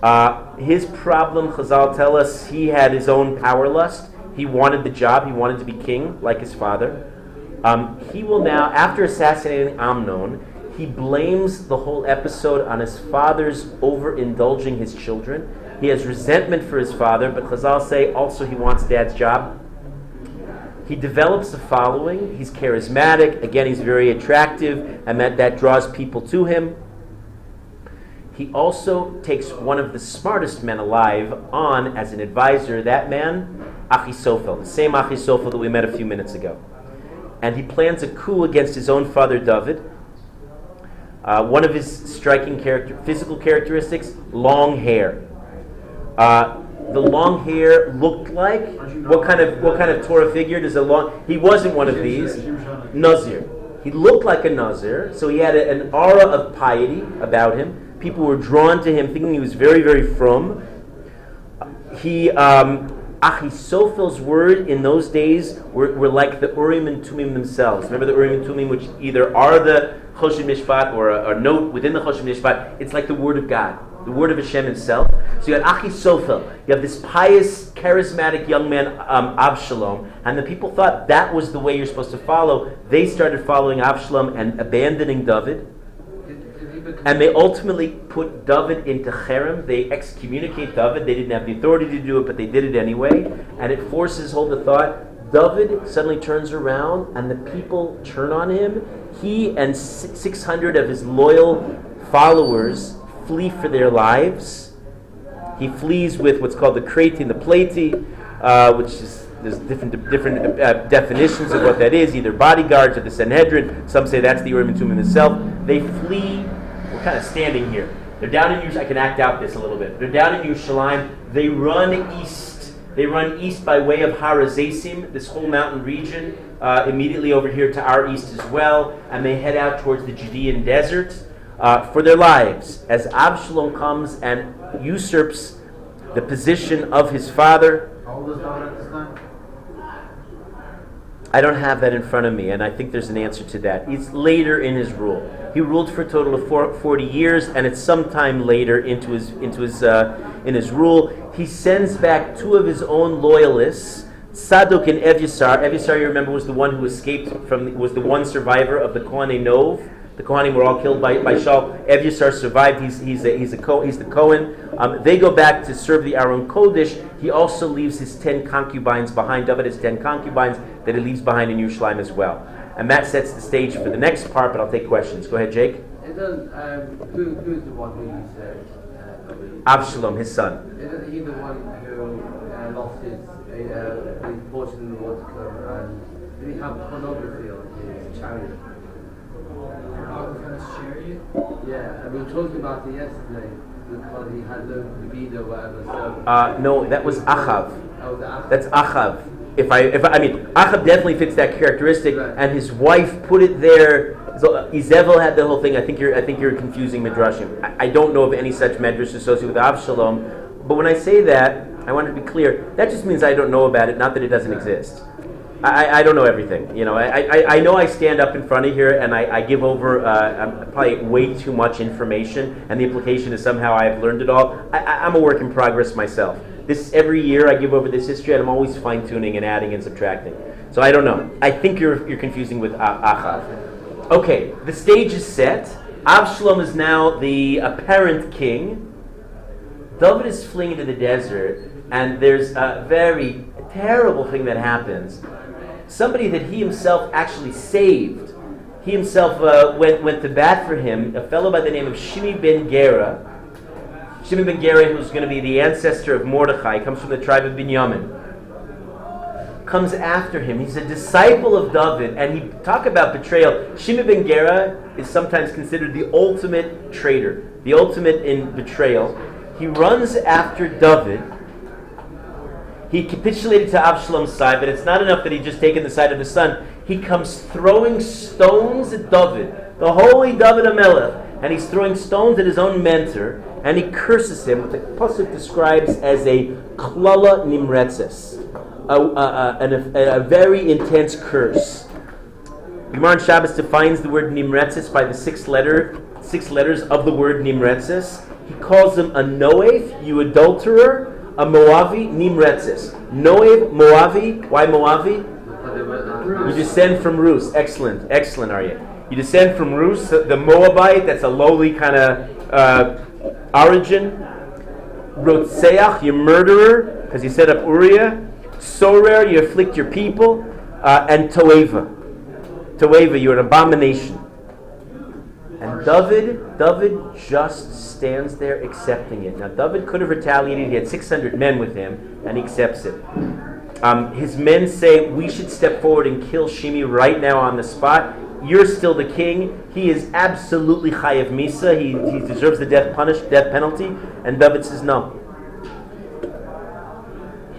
Uh, his problem, Chazal tell us, he had his own power lust. He wanted the job. He wanted to be king, like his father. Um, he will now, after assassinating Amnon, he blames the whole episode on his father's overindulging his children. He has resentment for his father, but Chazal say also he wants dad's job. He develops a following. He's charismatic. Again, he's very attractive, and that, that draws people to him. He also takes one of the smartest men alive on as an advisor. That man, Achisophel, the same Achisophel that we met a few minutes ago. And he plans a coup against his own father, David. Uh, one of his striking character, physical characteristics, long hair. Uh, the long hair looked like? What kind of what kind of Torah figure does a long? He wasn't one of these. Nazir. He looked like a Nazir, so he had a, an aura of piety about him. People were drawn to him, thinking he was very, very from. He um, Achitophel's word in those days were, were like the Urim and Tumim themselves. Remember the Urim and Tumim, which either are the Choshen Mishpat or a, a note within the Choshen Mishpat. It's like the word of God the word of Hashem himself. So you got Achisophel, you have this pious, charismatic young man, um, Absalom, and the people thought that was the way you're supposed to follow. They started following Absalom and abandoning David. And they ultimately put David into Cherem. They excommunicate David. They didn't have the authority to do it, but they did it anyway. And it forces hold the thought. David suddenly turns around, and the people turn on him. He and 600 of his loyal followers flee for their lives. He flees with what's called the Krati and the Plati, uh, which is there's different different uh, definitions of what that is. Either bodyguards or the Sanhedrin. Some say that's the Urim and Tumim itself. They flee. Kind of standing here. They're down in Yerushalayim. I can act out this a little bit. They're down in Yerushalayim. They run east. They run east by way of Har HaZeisim, this whole mountain region, uh, immediately over here to our east as well, and they head out towards the Judean desert uh, for their lives as Absalom comes and usurps the position of his father. How old is David at this time? I don't have that in front of me, and I think there's an answer to that. It's later in his rule. He ruled for a total of four, 40 years, and it's sometime later into his into his uh, in his rule. He sends back two of his own loyalists, Sadok and Evyasar. Evyasar, you remember, was the one who escaped from was the one survivor of the Kohanim Nov. The Kohanim were all killed by, by Shaul. Evyasar survived. He's, he's, a, he's, a he's the Cohen. Um, they go back to serve the Aron Kodesh. He also leaves his ten concubines behind. David has ten concubines that he leaves behind in Yerushalayim as well. And that sets the stage for the next part, but I'll take questions. Go ahead, Jake. Um, who, who's the one who you? Uh, Absalom, his son. Isn't he the one who uh, lost his, uh, his portion in the water and did he have pornography on his chariot? Pornography on his chariot. Yeah, and we were talking about it yesterday because he had no libido, whatever. So, Uh, no, that was Achav. oh, the. That's Achav. If I, if I, I mean, Achav definitely fits that characteristic, Right. and his wife put it there. So uh, Izevel had the whole thing. I think you're, I think you're confusing midrashim. I, I don't know of any such medrash associated with Absalom. But when I say that, I want to be clear. That just means I don't know about it, not that it doesn't exist. I, I- don't know everything. You know, I, I, I know I stand up in front of here and I, I give over uh, probably way too much information, and the implication is somehow I've learned it all. I, I'm a work in progress myself. This every year I give over this history, and I'm always fine tuning and adding and subtracting. So I don't know. I think you're you're confusing with Achav. Okay, the stage is set. Absalom is now the apparent king. David is fleeing into the desert, and there's a very terrible thing that happens. Somebody that he himself actually saved. He himself uh, went, went to bat for him, a fellow by the name of Shimi ben Gera. Shimi ben Gera, who's going to be the ancestor of Mordechai, comes from the tribe of Binyamin. Comes after him. He's a disciple of David, and he talk about betrayal. Shimi ben Gera is sometimes considered the ultimate traitor, the ultimate in betrayal. He runs after David. He capitulated to Absalom's side, but it's not enough that he just taken the side of his son. He comes throwing stones at David, the holy David Amelech, and he's throwing stones at his own mentor, and he curses him, what the pasuk describes as a klala nimretzes, a, a, a, a, very intense curse. On Shabbos defines the word nimretzes by the six letter six letters of the word nimretzes. He calls him a noev, you adulterer, a moavi, nimretzes. Noev, moavi. Why moavi? You descend from Rus. Excellent, excellent, are you? You descend from Rus, the Moabite. That's a lowly kind of uh, origin. Rotseach, you murderer, because you set up Uriah. Sorer, you afflict your people, uh, and Toeva. Toeva, you're an abomination. And David, David just stands there accepting it. Now, David could have retaliated. He had 600 men with him, and he accepts it. Um, his men say, We should step forward and kill Shimi right now on the spot. You're still the king. He is absolutely chayav misa. He, he deserves the death punish, death penalty. And David says, No.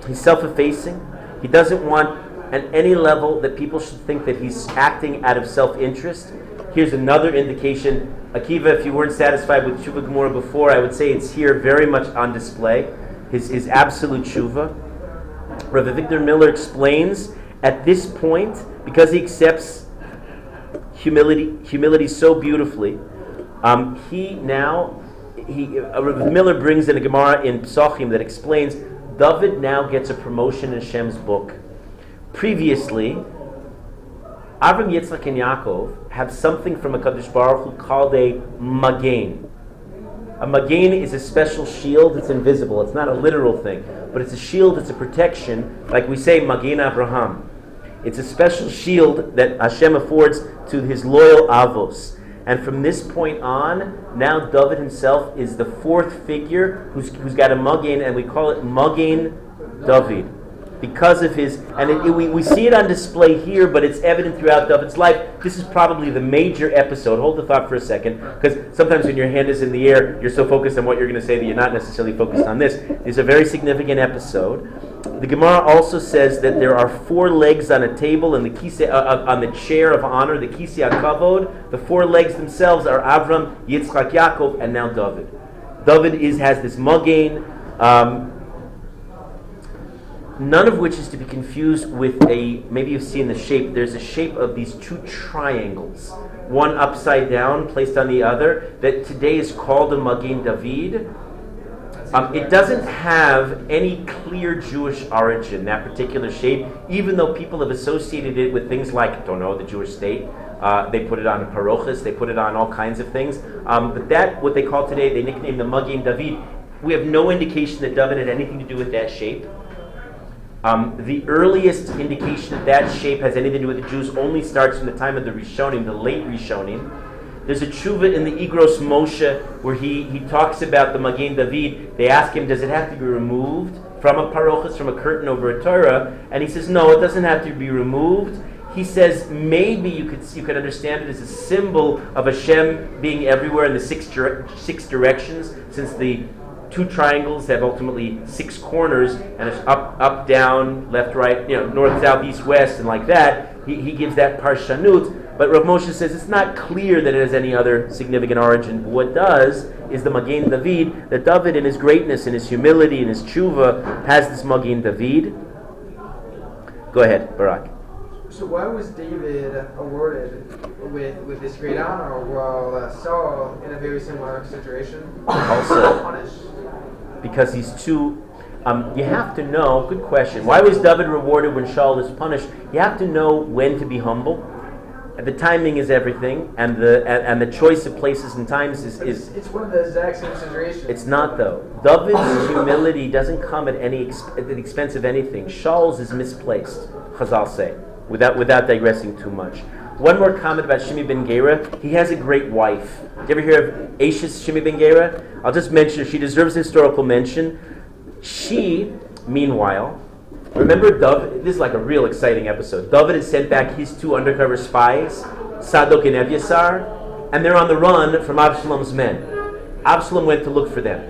He's self effacing. He doesn't want at any level that people should think that he's acting out of self interest. Here's another indication. Akiva, if you weren't satisfied with Tshuva Gemura before, I would say it's here very much on display. His, his absolute Shuva. Rabbi Avigdor Miller explains at this point, because he accepts humility, humility so beautifully, um, he now, he, uh, Rabbi Miller brings in a Gemara in Psachim that explains David now gets a promotion in Hashem's book. Previously, Avram, Yitzchak, and Yaakov have something from a Kadosh Baruch Hu called a magain. A magain is a special shield. It's invisible. It's not a literal thing, but it's a shield. It's a protection, like we say, magain Abraham. It's a special shield that Hashem affords to his loyal avos. And from this point on, now David himself is the fourth figure who's, who's got a magain, and we call it magain David. Because of his, and it, it- we, we see it on display here, but it's evident throughout David's life. This is probably the major episode. Hold the thought for a second, because sometimes when your hand is in the air, you're so focused on what you're going to say that you're not necessarily focused on this. It's a very significant episode. The Gemara also says that there are four legs on a table and the kise, uh, uh, on the chair of honor, the kisi kavod. The four legs themselves are Avram, Yitzchak, Yaakov, and now David. David is has this mugain. Um, none of which is to be confused with a maybe you've seen the shape there's a shape of these two triangles one upside down placed on the other that today is called a magin david um, it doesn't have any clear Jewish origin, that particular shape, even though people have associated it with things like, don't know, the Jewish state. Uh, they put it on parochas, they put it on all kinds of things. Um, but that, what they call today, they nicknamed the Magin David. We have no indication that David had anything to do with that shape. Um, the earliest indication that that shape has anything to do with the Jews only starts from the time of the Rishonim, the late Rishonim. There's a tshuva in the Igros Moshe where he, he talks about the Magen David. They ask him, does it have to be removed from a parochas, from a curtain over a Torah? And he says, no, it doesn't have to be removed. He says maybe you could you could understand it as a symbol of Hashem being everywhere in the six six directions, since the two triangles have ultimately six corners, and it's up, up, down, left, right, you know, north, south, east, west, and like that. He, he gives that parshanut, but Rav Moshe says it's not clear that it has any other significant origin. What does is the Magen David, that David in his greatness, in his humility, in his tshuva, has this Magen David. Go ahead, Barak. So why was David awarded with with this great honor while uh, Saul in a very similar situation Also- punished? because he's too. Um, you have to know. Good question. Why was David rewarded when Shaul is punished? You have to know when to be humble. The timing is everything, and the and, and the choice of places and times is, is It's one of the exact same situations. it's not though. David's humility doesn't come at any ex- at the expense of anything. Shaul's is misplaced. Chazal say, without without digressing too much. One more comment about Shimi ben Gera. He has a great wife. Did you ever hear of Ashes Shimi ben Gera? I'll just mention her. She deserves historical mention. She, meanwhile, remember. This is like a real exciting episode. David has sent back his two undercover spies, Sadok and Evyasar, and they're on the run from Absalom's men. Absalom went to look for them,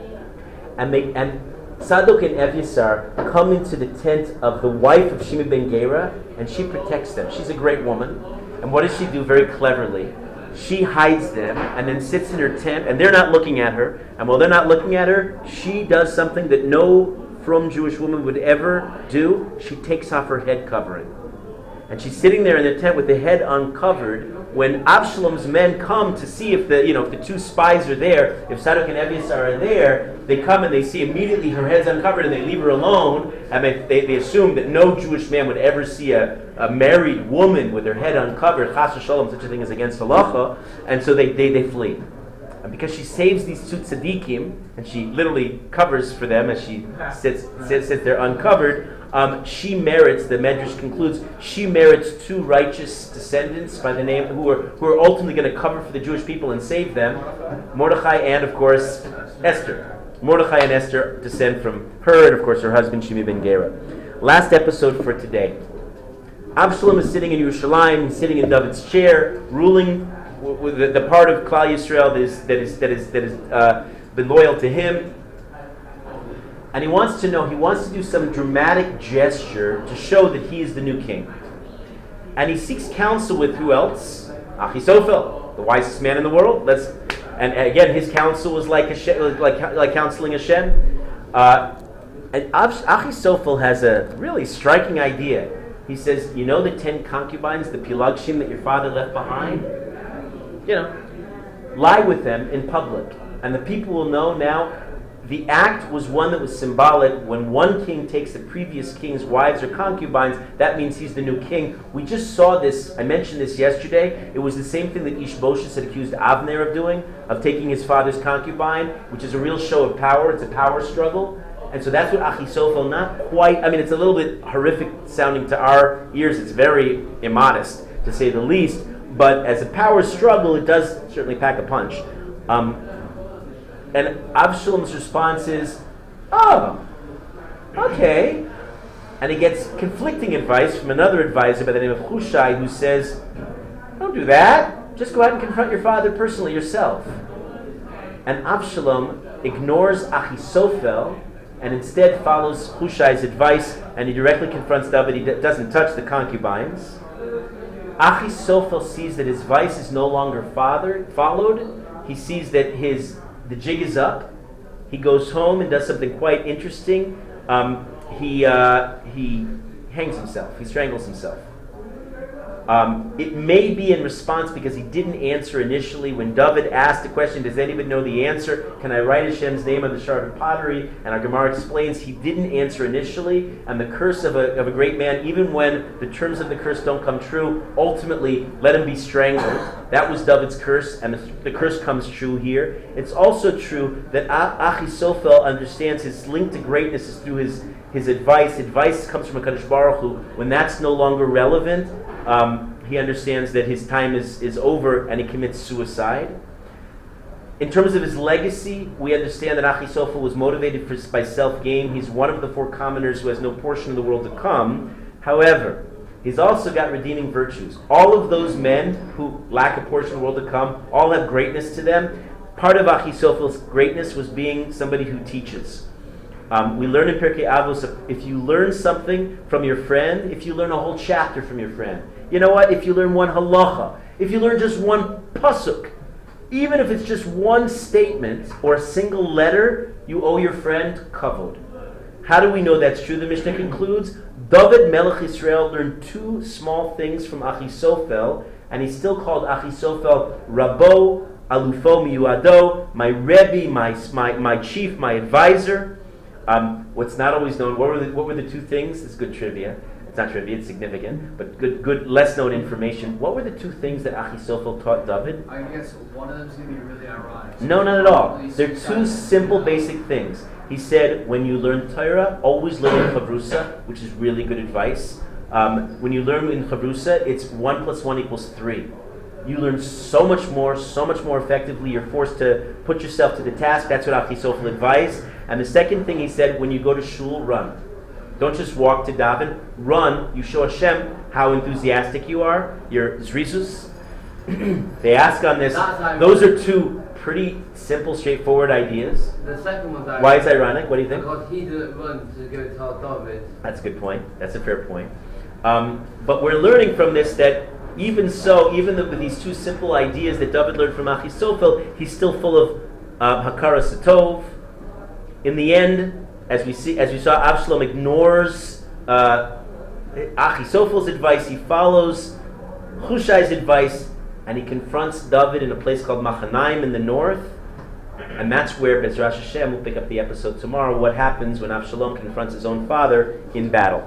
and they and Sadok and Evyasar come into the tent of the wife of Shimi ben Gera, and she protects them. She's a great woman, and what does she do very cleverly? She hides them and then sits in her tent, and they're not looking at her. And while they're not looking at her, she does something that no from Jewish woman would ever do. She takes off her head covering. And she's sitting there in the tent with the head uncovered when Absalom's men come to see if the you know if the two spies are there, if Sadok and Evyasar are there, they come and they see immediately her head's uncovered and they leave her alone and they, they, they assume that no Jewish man would ever see a, a married woman with her head uncovered. Chas v'shalom, such a thing is against halacha, and so they, they, they flee. And because she saves these two tzaddikim, and she literally covers for them as she sits, sits, sits there uncovered, um, she merits, the Medrash concludes, she merits two righteous descendants by the name, who are, who are ultimately going to cover for the Jewish people and save them, Mordechai and, of course, Esther. Mordechai and Esther descend from her and, of course, her husband, Shimi ben Gera. Last episode for today. Absalom is sitting in Yerushalayim, sitting in David's chair, ruling the, the part of Klal Yisrael that is that is that is that is uh, been loyal to him. And he wants to know, he wants to do some dramatic gesture to show that he is the new king. And he seeks counsel with who else? Achisophel, the wisest man in the world. Let's, and again, his counsel was like like like counseling Hashem. Uh, and Ach- Achisophel has a really striking idea. He says, "You know the ten concubines, the pilagshim that your father left behind. You know, lie with them in public, and the people will know now." The act was one that was symbolic. When one king takes the previous king's wives or concubines, that means he's the new king. We just saw this. I mentioned this yesterday. It was the same thing that Ishbosheth had accused Avner of doing, of taking his father's concubine, which is a real show of power. It's a power struggle. And so that's what Achisophel, not quite, I mean, it's a little bit horrific sounding to our ears. It's very immodest, to say the least. But as a power struggle, it does certainly pack a punch. Um, and Absalom's response is, oh, okay. and he gets conflicting advice from another advisor by the name of Hushai who says, Don't do that. Just go out and confront your father personally yourself. And Avshalom ignores Achisophel and instead follows Hushai's advice and he directly confronts David. He d- doesn't touch the concubines. Achisophel sees that his vice is no longer father, followed. He sees that his the jig is up. He goes home and does something quite interesting. Um, he, uh, he hangs himself, he strangles himself. Um, it may be in response because he didn't answer initially. When David asked the question, Does anybody know the answer? Can I write Hashem's name on the shard of pottery? And our Gemara explains he didn't answer initially. And the curse of a, of a great man, even when the terms of the curse don't come true, ultimately let him be strangled. That was David's curse, and the, the curse comes true here. It's also true that Achisophel understands his link to greatness is through his, his advice. Advice comes from a Kadosh Baruch Hu. When that's no longer relevant, um, he understands that his time is, is over and he commits suicide. In terms of his legacy, we understand that Achisophel was motivated for, by self gain. He's one of the four commoners who has no portion of the world to come. However, he's also got redeeming virtues. All of those men who lack a portion of the world to come all have greatness to them. Part of Achitophel's greatness was being somebody who teaches. Um, we learn in Pirkei Avos if you learn something from your friend, if you learn a whole chapter from your friend, you know what? If you learn one halacha, if you learn just one pasuk, even if it's just one statement or a single letter, you owe your friend kavod. How do we know that's true? The Mishnah concludes David Melech Israel learned two small things from Achisophel, and he's still called Achisophel Rabo Alufo Miyuado, my Rebbe, my, my, my chief, my advisor. Um, what's not always known, what were, the, what were the two things? It's good trivia. It's not trivia, it's significant, but good, good, less known information. What were the two things that Achisophel taught David? I guess one of them's gonna be really ironic. No, not at all. They're two simple, basic things. He said, when you learn Torah, always learn in Chavrusa, which is really good advice. Um, when you learn in Chavrusa, it's 1 plus 1 equals 3. You learn so much more, so much more effectively. You're forced to put yourself to the task. That's what Achisophel advised. And the second thing he said, when you go to shul, run. Don't just walk to daven. Run. You show Hashem how enthusiastic you are. Your zrizus. they ask on this. Those are two pretty simple, straightforward ideas. The second one's ironic. Why is it ironic? What do you think? Because he didn't run to go tell David. That's a good point. That's a fair point. Um, but we're learning from this that even so, even with these two simple ideas that David learned from Achisophel, he's still full of uh, Hakaras Hatov. In the end, as we see, as we saw, Absalom ignores uh, advice. He follows Hushai's advice, and he confronts David in a place called Machanaim in the north. And that's where Bezras Hashem will pick up the episode tomorrow. What happens when Absalom confronts his own father in battle?